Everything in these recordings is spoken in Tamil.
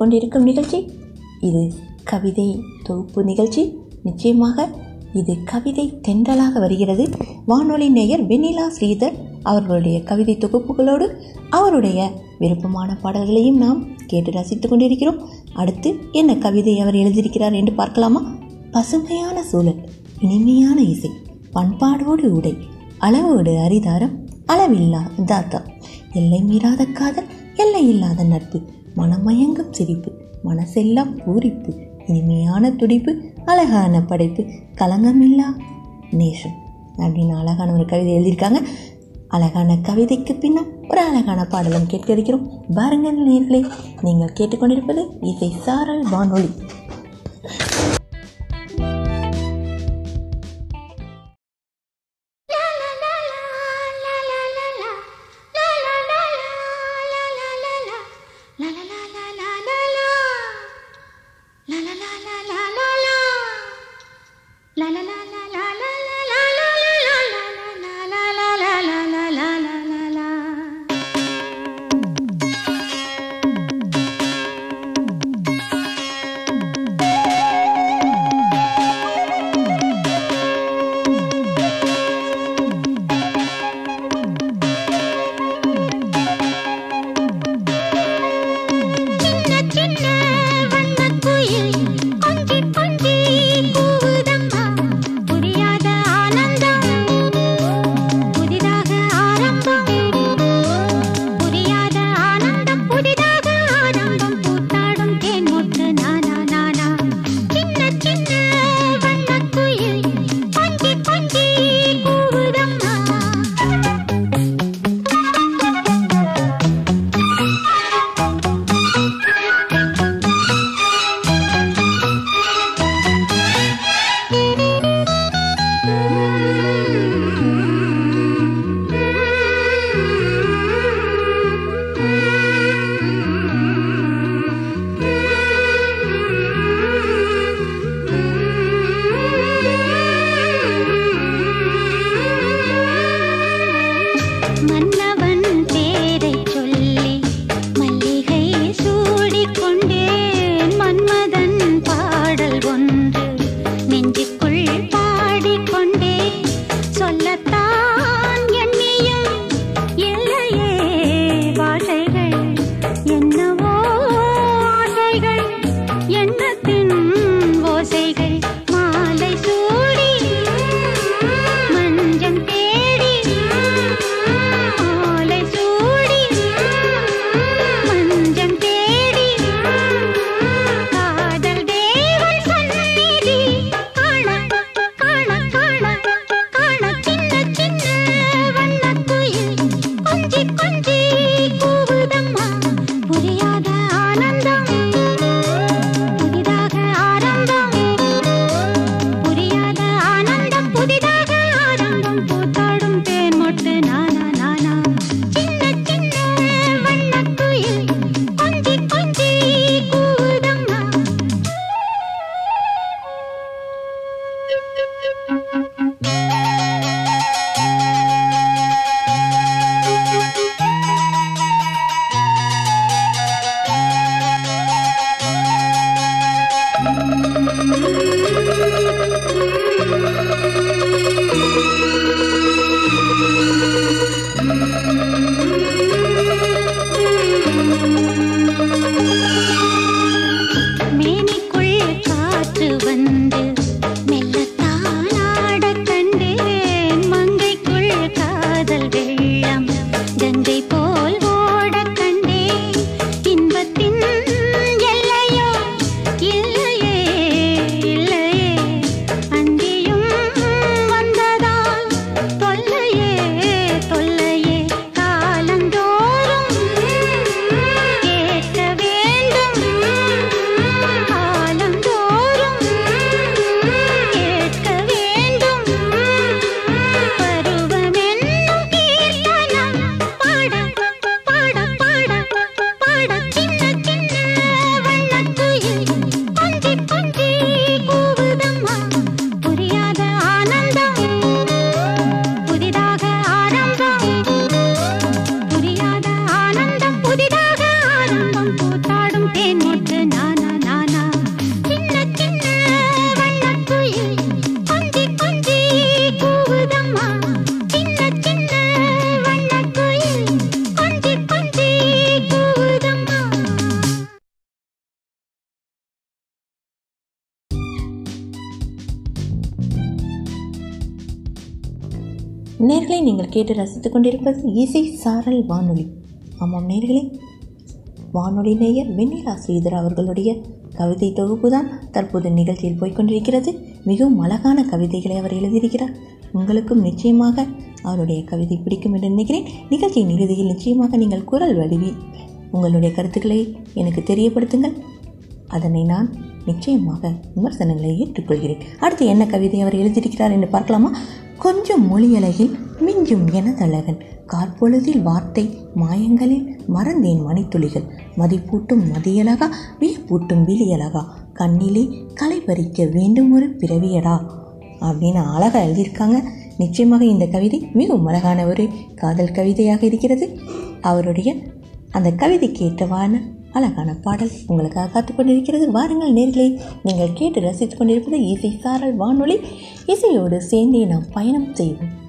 கொண்டிருக்கும் நிகழ்ச்சி. இது கவிதை தொகுப்பு நிகழ்ச்சி. நிச்சயமாக இது கவிதை தென்றலாக வருகிறது. வானொலி நேயர் வெண்ணிலா ஸ்ரீதர் அவர்களுடைய கவிதை தொகுப்புகளோடு அவருடைய விருப்பமான பாடல்களையும் நாம் கேட்டு ரசித்துக் கொண்டிருக்கிறோம். அடுத்து என்ன கவிதை அவர் எழுதியிருக்கிறார் என்று பார்க்கலாமா? பசுமையான சூழல் இனிமையான இசை பண்பாடோடு உடை அளவோடு அரிதாரம் அளவில்லா தாத்தா எல்லை மீறாத காதல் எல்லை இல்லாத நட்பு மனமயங்கும் சிரிப்பு மனசெல்லாம் பூரிப்பு இனிமையான துடிப்பு அழகான படைப்பு களங்கமில்லா நேசம் அப்படின்னு அழகான ஒரு கவிதை எழுதியிருக்காங்க. அழகான கவிதைக்கு பின்னால் ஒரு அழகான பாடலும் கேட்க இருக்கிறோம் பாருங்கள் நேர்களே நீங்கள் கேட்டுக்கொண்டிருப்பது இசை சாரல் வானொலி. நேர்களை நீங்கள் கேட்டு ரசித்துக் கொண்டிருப்பது இசை சாரல் வானொலி. ஆமாம் நேர்களே. வானொலி நேயர் வெண்ணிலா ஸ்ரீதர் அவர்களுடைய கவிதை தொகுப்பு தான் தற்போது நிகழ்ச்சியில் போய்கொண்டிருக்கிறது மிகவும் அழகான கவிதைகளை அவர் எழுதியிருக்கிறார். உங்களுக்கும் நிச்சயமாக அவருடைய கவிதை பிடிக்கும் என்று நினைக்கிறேன். நிகழ்ச்சியின் இறுதியில் நிச்சயமாக நீங்கள் குரல் வடிவில் உங்களுடைய கருத்துக்களை எனக்கு தெரியப்படுத்துங்கள். அதனை நான் நிச்சயமாக விமர்சனங்களை ஏற்றுக்கொள்கிறேன். அடுத்து என்ன கவிதை அவர் எழுதியிருக்கிறார் என்று பார்க்கலாமா? கொஞ்சம் மொழியலகில் மிஞ்சும் எனதழகன். காற்பொழுதில் வார்த்தை மாயங்களில் மறந்தேன் மணித்துளிகள். மதிப்பூட்டும் மதியலகா வியப்பூட்டும் விழியலகா கண்ணிலே களை பறிக்க வேண்டும் ஒரு பிறவியடா. அப்படின்னு அழகாக எழுதியிருக்காங்க. நிச்சயமாக இந்த கவிதை மிகவும் அழகான ஒரு காதல் கவிதையாக இருக்கிறது. அவருடைய அந்த கவிதைக்கு ஏற்றவான அழகான பாடல் உங்களுக்காக காத்து கொண்டிருக்கிறது வாருங்கள் நேர்களே நீங்கள் கேட்டு ரசித்துக் கொண்டிருப்பது இசை சாரல் வானொலி. இசையோடு சேர்ந்தே நாம் பயணம் செய்வோம்.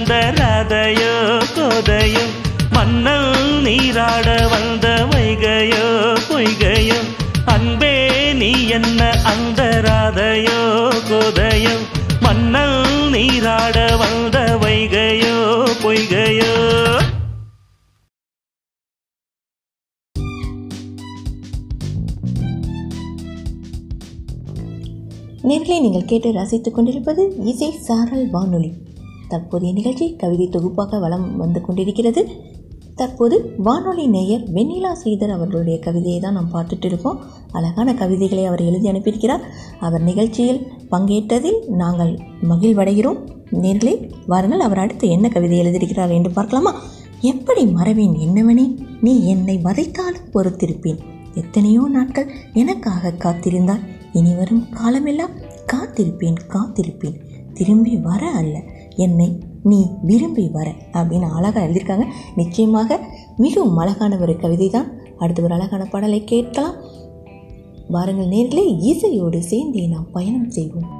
வந்த அந்த ரதையோ கோதையோ மன்னல் நீராட வந்த வைகையோ பொய்கையோ அன்பே நீ என்ன அந்த ராதையோ கொதையோ மன்னல் நீராட வந்த வைகையோ பொய்கையோ. நேர்களை நீங்கள் கேட்டு ரசித்துக் கொண்டிருப்பது இசை சாரல் வானொலி. தற்போதைய நிகழ்ச்சி கவிதை தொகுப்பாக வளம் வந்து கொண்டிருக்கிறது. தற்போது வானொலி நேயர் வெண்ணிலா ஸ்ரீதர் அவர்களுடைய கவிதையை தான் நாம் பார்த்துட்டு இருக்கோம். அழகான கவிதைகளை அவர் எழுதி அனுப்பியிருக்கிறார். அவர் நிகழ்ச்சியில் பங்கேற்றதில் நாங்கள் மகிழ்வடைகிறோம். நேர்களே வாருங்கள் அவர் அடுத்து என்ன கவிதை எழுதியிருக்கிறார் என்று பார்க்கலாமா? எப்படி மறவேன் என்னவனே? நீ என்னை வதைத்தாலும் பொறுத்திருப்பேன். எத்தனையோ நாட்கள் எனக்காக காத்திருந்தால் இனி வரும் காலமெல்லாம் காத்திருப்பேன் காத்திருப்பேன். திரும்பி வர அல்ல. என்னை நீ விரும்பி வர அப்படின்னு அழகாக எழுதியிருக்காங்க. நிச்சயமாக மிகவும் அழகான ஒரு கவிதை தான் அடுத்து ஒரு அழகான பாடலை கேட்கலாம். வாருங்கள் நேர்களே இசையோடு சேர்ந்தே நாம் பயணம் செய்வோம்.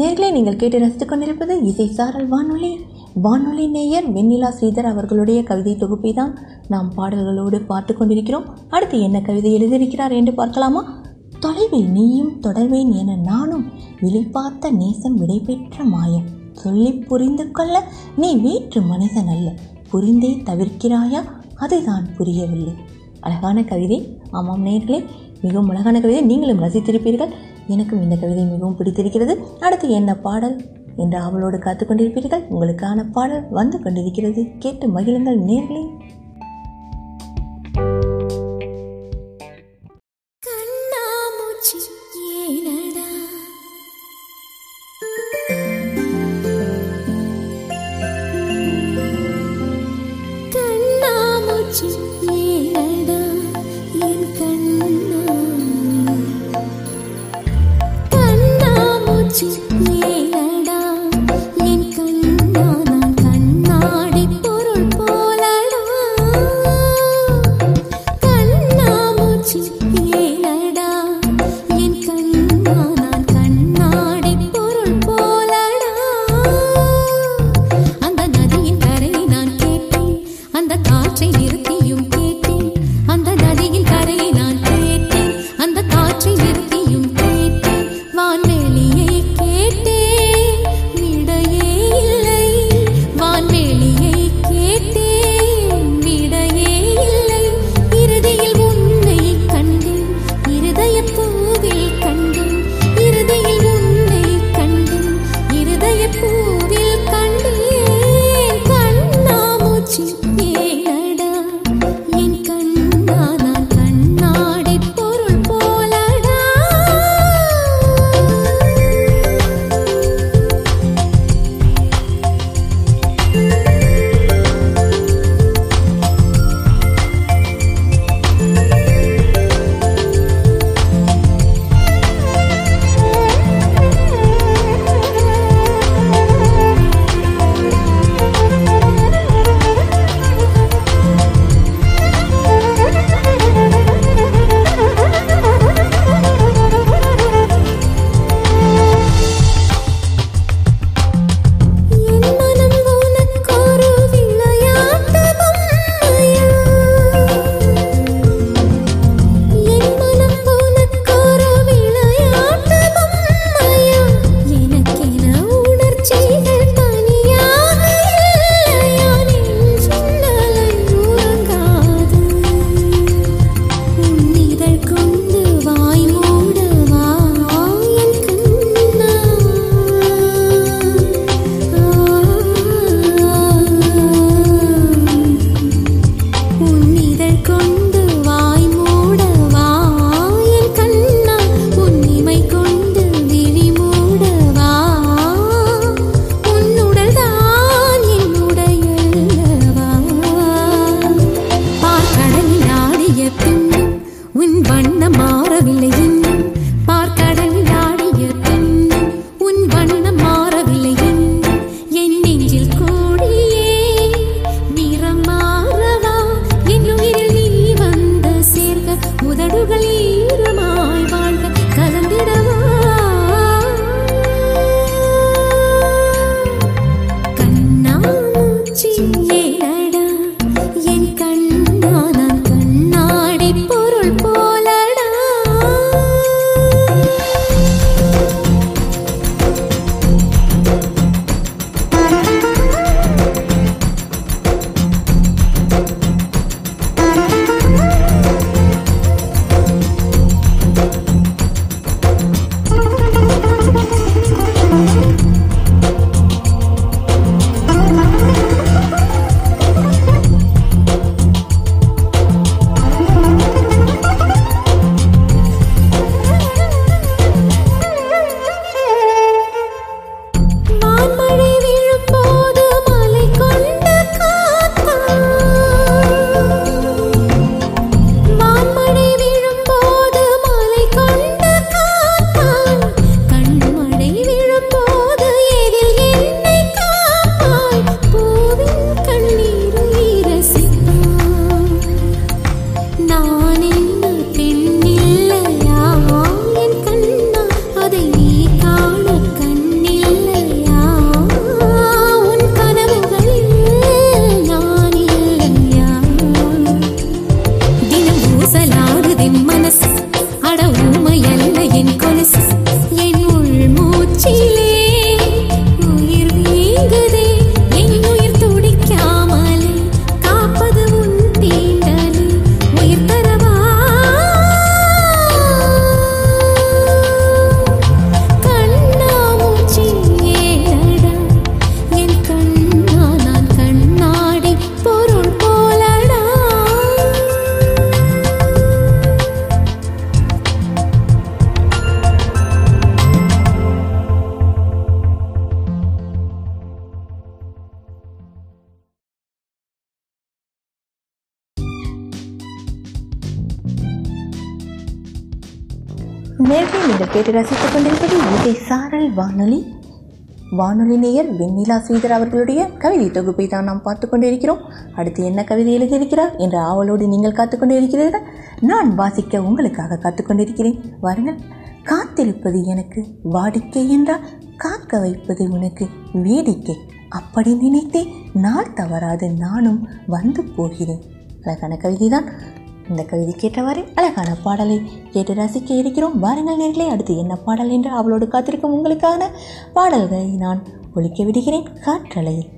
நேர்களை நீங்கள் கேட்டு ரசித்துக் கொண்டிருப்பது இசை சாரல் வானொலி. வானொலி நேயர் வெண்ணிலா ஸ்ரீதர் அவர்களுடைய கவிதை தொகுப்பை தான் நாம் பாடல்களோடு பார்த்து கொண்டிருக்கிறோம். அடுத்து என்ன கவிதை எழுதியிருக்கிறார் என்று பார்க்கலாமா? தொலைவில் நீயும் தொடர்வேன் என நானும் விழிப்பார்த்த நேசம் விடைபெற்ற மாயம் சொல்லி புரிந்து கொள்ள நீ வேற்று மனிதன் அல்ல. புரிந்தே தவிர்க்கிறாயா? அதுதான் புரியவில்லை. அழகான கவிதை. ஆமாம் நேர்களே மிகவும் அழகான கவிதை. நீங்களும் ரசித்திருப்பீர்கள். எனக்கும் இந்த கவிதை மிகவும் பிடித்திருக்கிறது. அடுத்து என்ன பாடல் என்று அவளோடு காத்து கொண்டிருப்பீர்கள். உங்களுக்கான பாடல் வந்து கொண்டிருக்கிறது. கேட்டு மகிழுங்கள் நேர்களே. நீங்கள் கேட்டு ரசித்துக் கொண்டிருப்பது இசை சாரல் வானொலி. வானொலி நேயர் வெண்ணிலா ஸ்ரீதர் அவர்களுடைய கவிதை தொகுப்பை தான் நாம் பார்த்து கொண்டிருக்கிறோம். அடுத்து என்ன கவிதை எழுதியிருக்கிறார் என்ற ஆவலோடு நீங்கள் காத்துக் இருக்கிறீர்கள் நான் வாசிக்க உங்களுக்காக காத்துக்கொண்டிருக்கிறேன் வாருங்கள். காத்திருப்பது எனக்கு வாடிக்கை என்றால் காக்க வைப்பது உனக்கு வேடிக்கை. அப்படி நினைத்தே நாள் தவறாது. நானும் வந்து போகிறேன். அழகான கவிதை தான் இந்த கவிதை கேட்டவாறு அழகான பாடலை கேட்டு ரசிக்க இருக்கிறோம். வாருங்கள் நேர்களே அடுத்து என்ன பாடல் என்று அவளோடு காத்திருக்கும் உங்களுக்கான பாடல்களை நான் ஒழிக்க விடுகிறேன். காற்றலையில்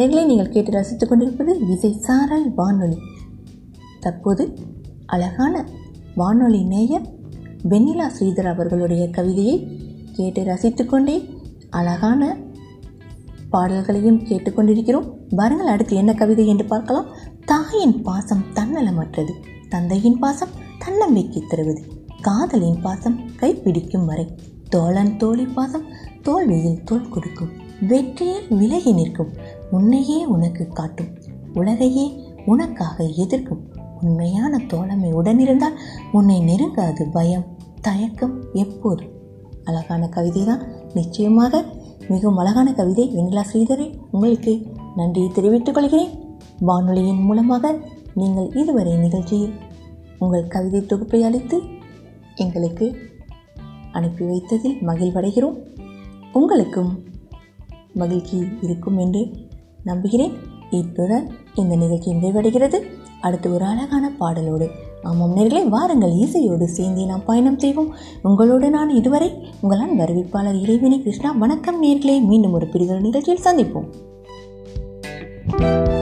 நேர்களை நீங்கள் கேட்டு ரசித்துக் கொண்டிருப்பது இசை சாரல் வானொலி. தற்போது அழகான வானொலி நேயர் வெண்ணிலா ஸ்ரீதர் அவர்களுடைய கவிதையை கேட்டு ரசித்துக்கொண்டே அழகான பாடல்களையும் கேட்டுக்கொண்டிருக்கிறோம் வாருங்கள் அடுத்து என்ன கவிதை என்று பார்க்கலாம். தாயின் பாசம் தன்னலமற்றது. தந்தையின் பாசம் தன்னம்பிக்கை தருவது. காதலின் பாசம் கைப்பிடிக்கும் வரை. தோழன் தோழி பாசம் தோல்வியில் தோல் கொடுக்கும். வெற்றியில் விலகி நிற்கும். உன்னையே உனக்கு காட்டும். உலகையே உனக்காக எதிர்க்கும். உண்மையான தோழமை உடனிருந்தால் உன்னை நெருங்காது பயம் தயக்கம் எப்போது? அழகான கவிதை தான் நிச்சயமாக மிகவும் அழகான கவிதை. வெண்ணிலா ஸ்ரீதரை உங்களுக்கு நன்றி தெரிவித்துக் கொள்கிறேன். வானொலியின் மூலமாக நீங்கள் இதுவரை நிகழ்ச்சியில் உங்கள் கவிதை தொகுப்பை அளித்து எங்களுக்கு அனுப்பி வைத்ததில் மகிழ்வடைகிறோம். உங்களுக்கும் மகிழ்ச்சி இருக்கும் என்று நம்புகிறேன். இத்துடன் இந்த நிகழ்ச்சி நிறைவடைகிறது. அடுத்து ஒரு அழகான பாடலோடு ஆமாம் நேர்களே வாருங்கள் இசையோடு சேர்ந்தே நாம் பயணம் செய்வோம். உங்களோடு நான் இதுவரை உங்களால் அன்பு இறைவினி கிருஷ்ணா. வணக்கம் நேர்களே மீண்டும் ஒரு பிரிதொரு நிகழ்ச்சியில் சந்திப்போம்.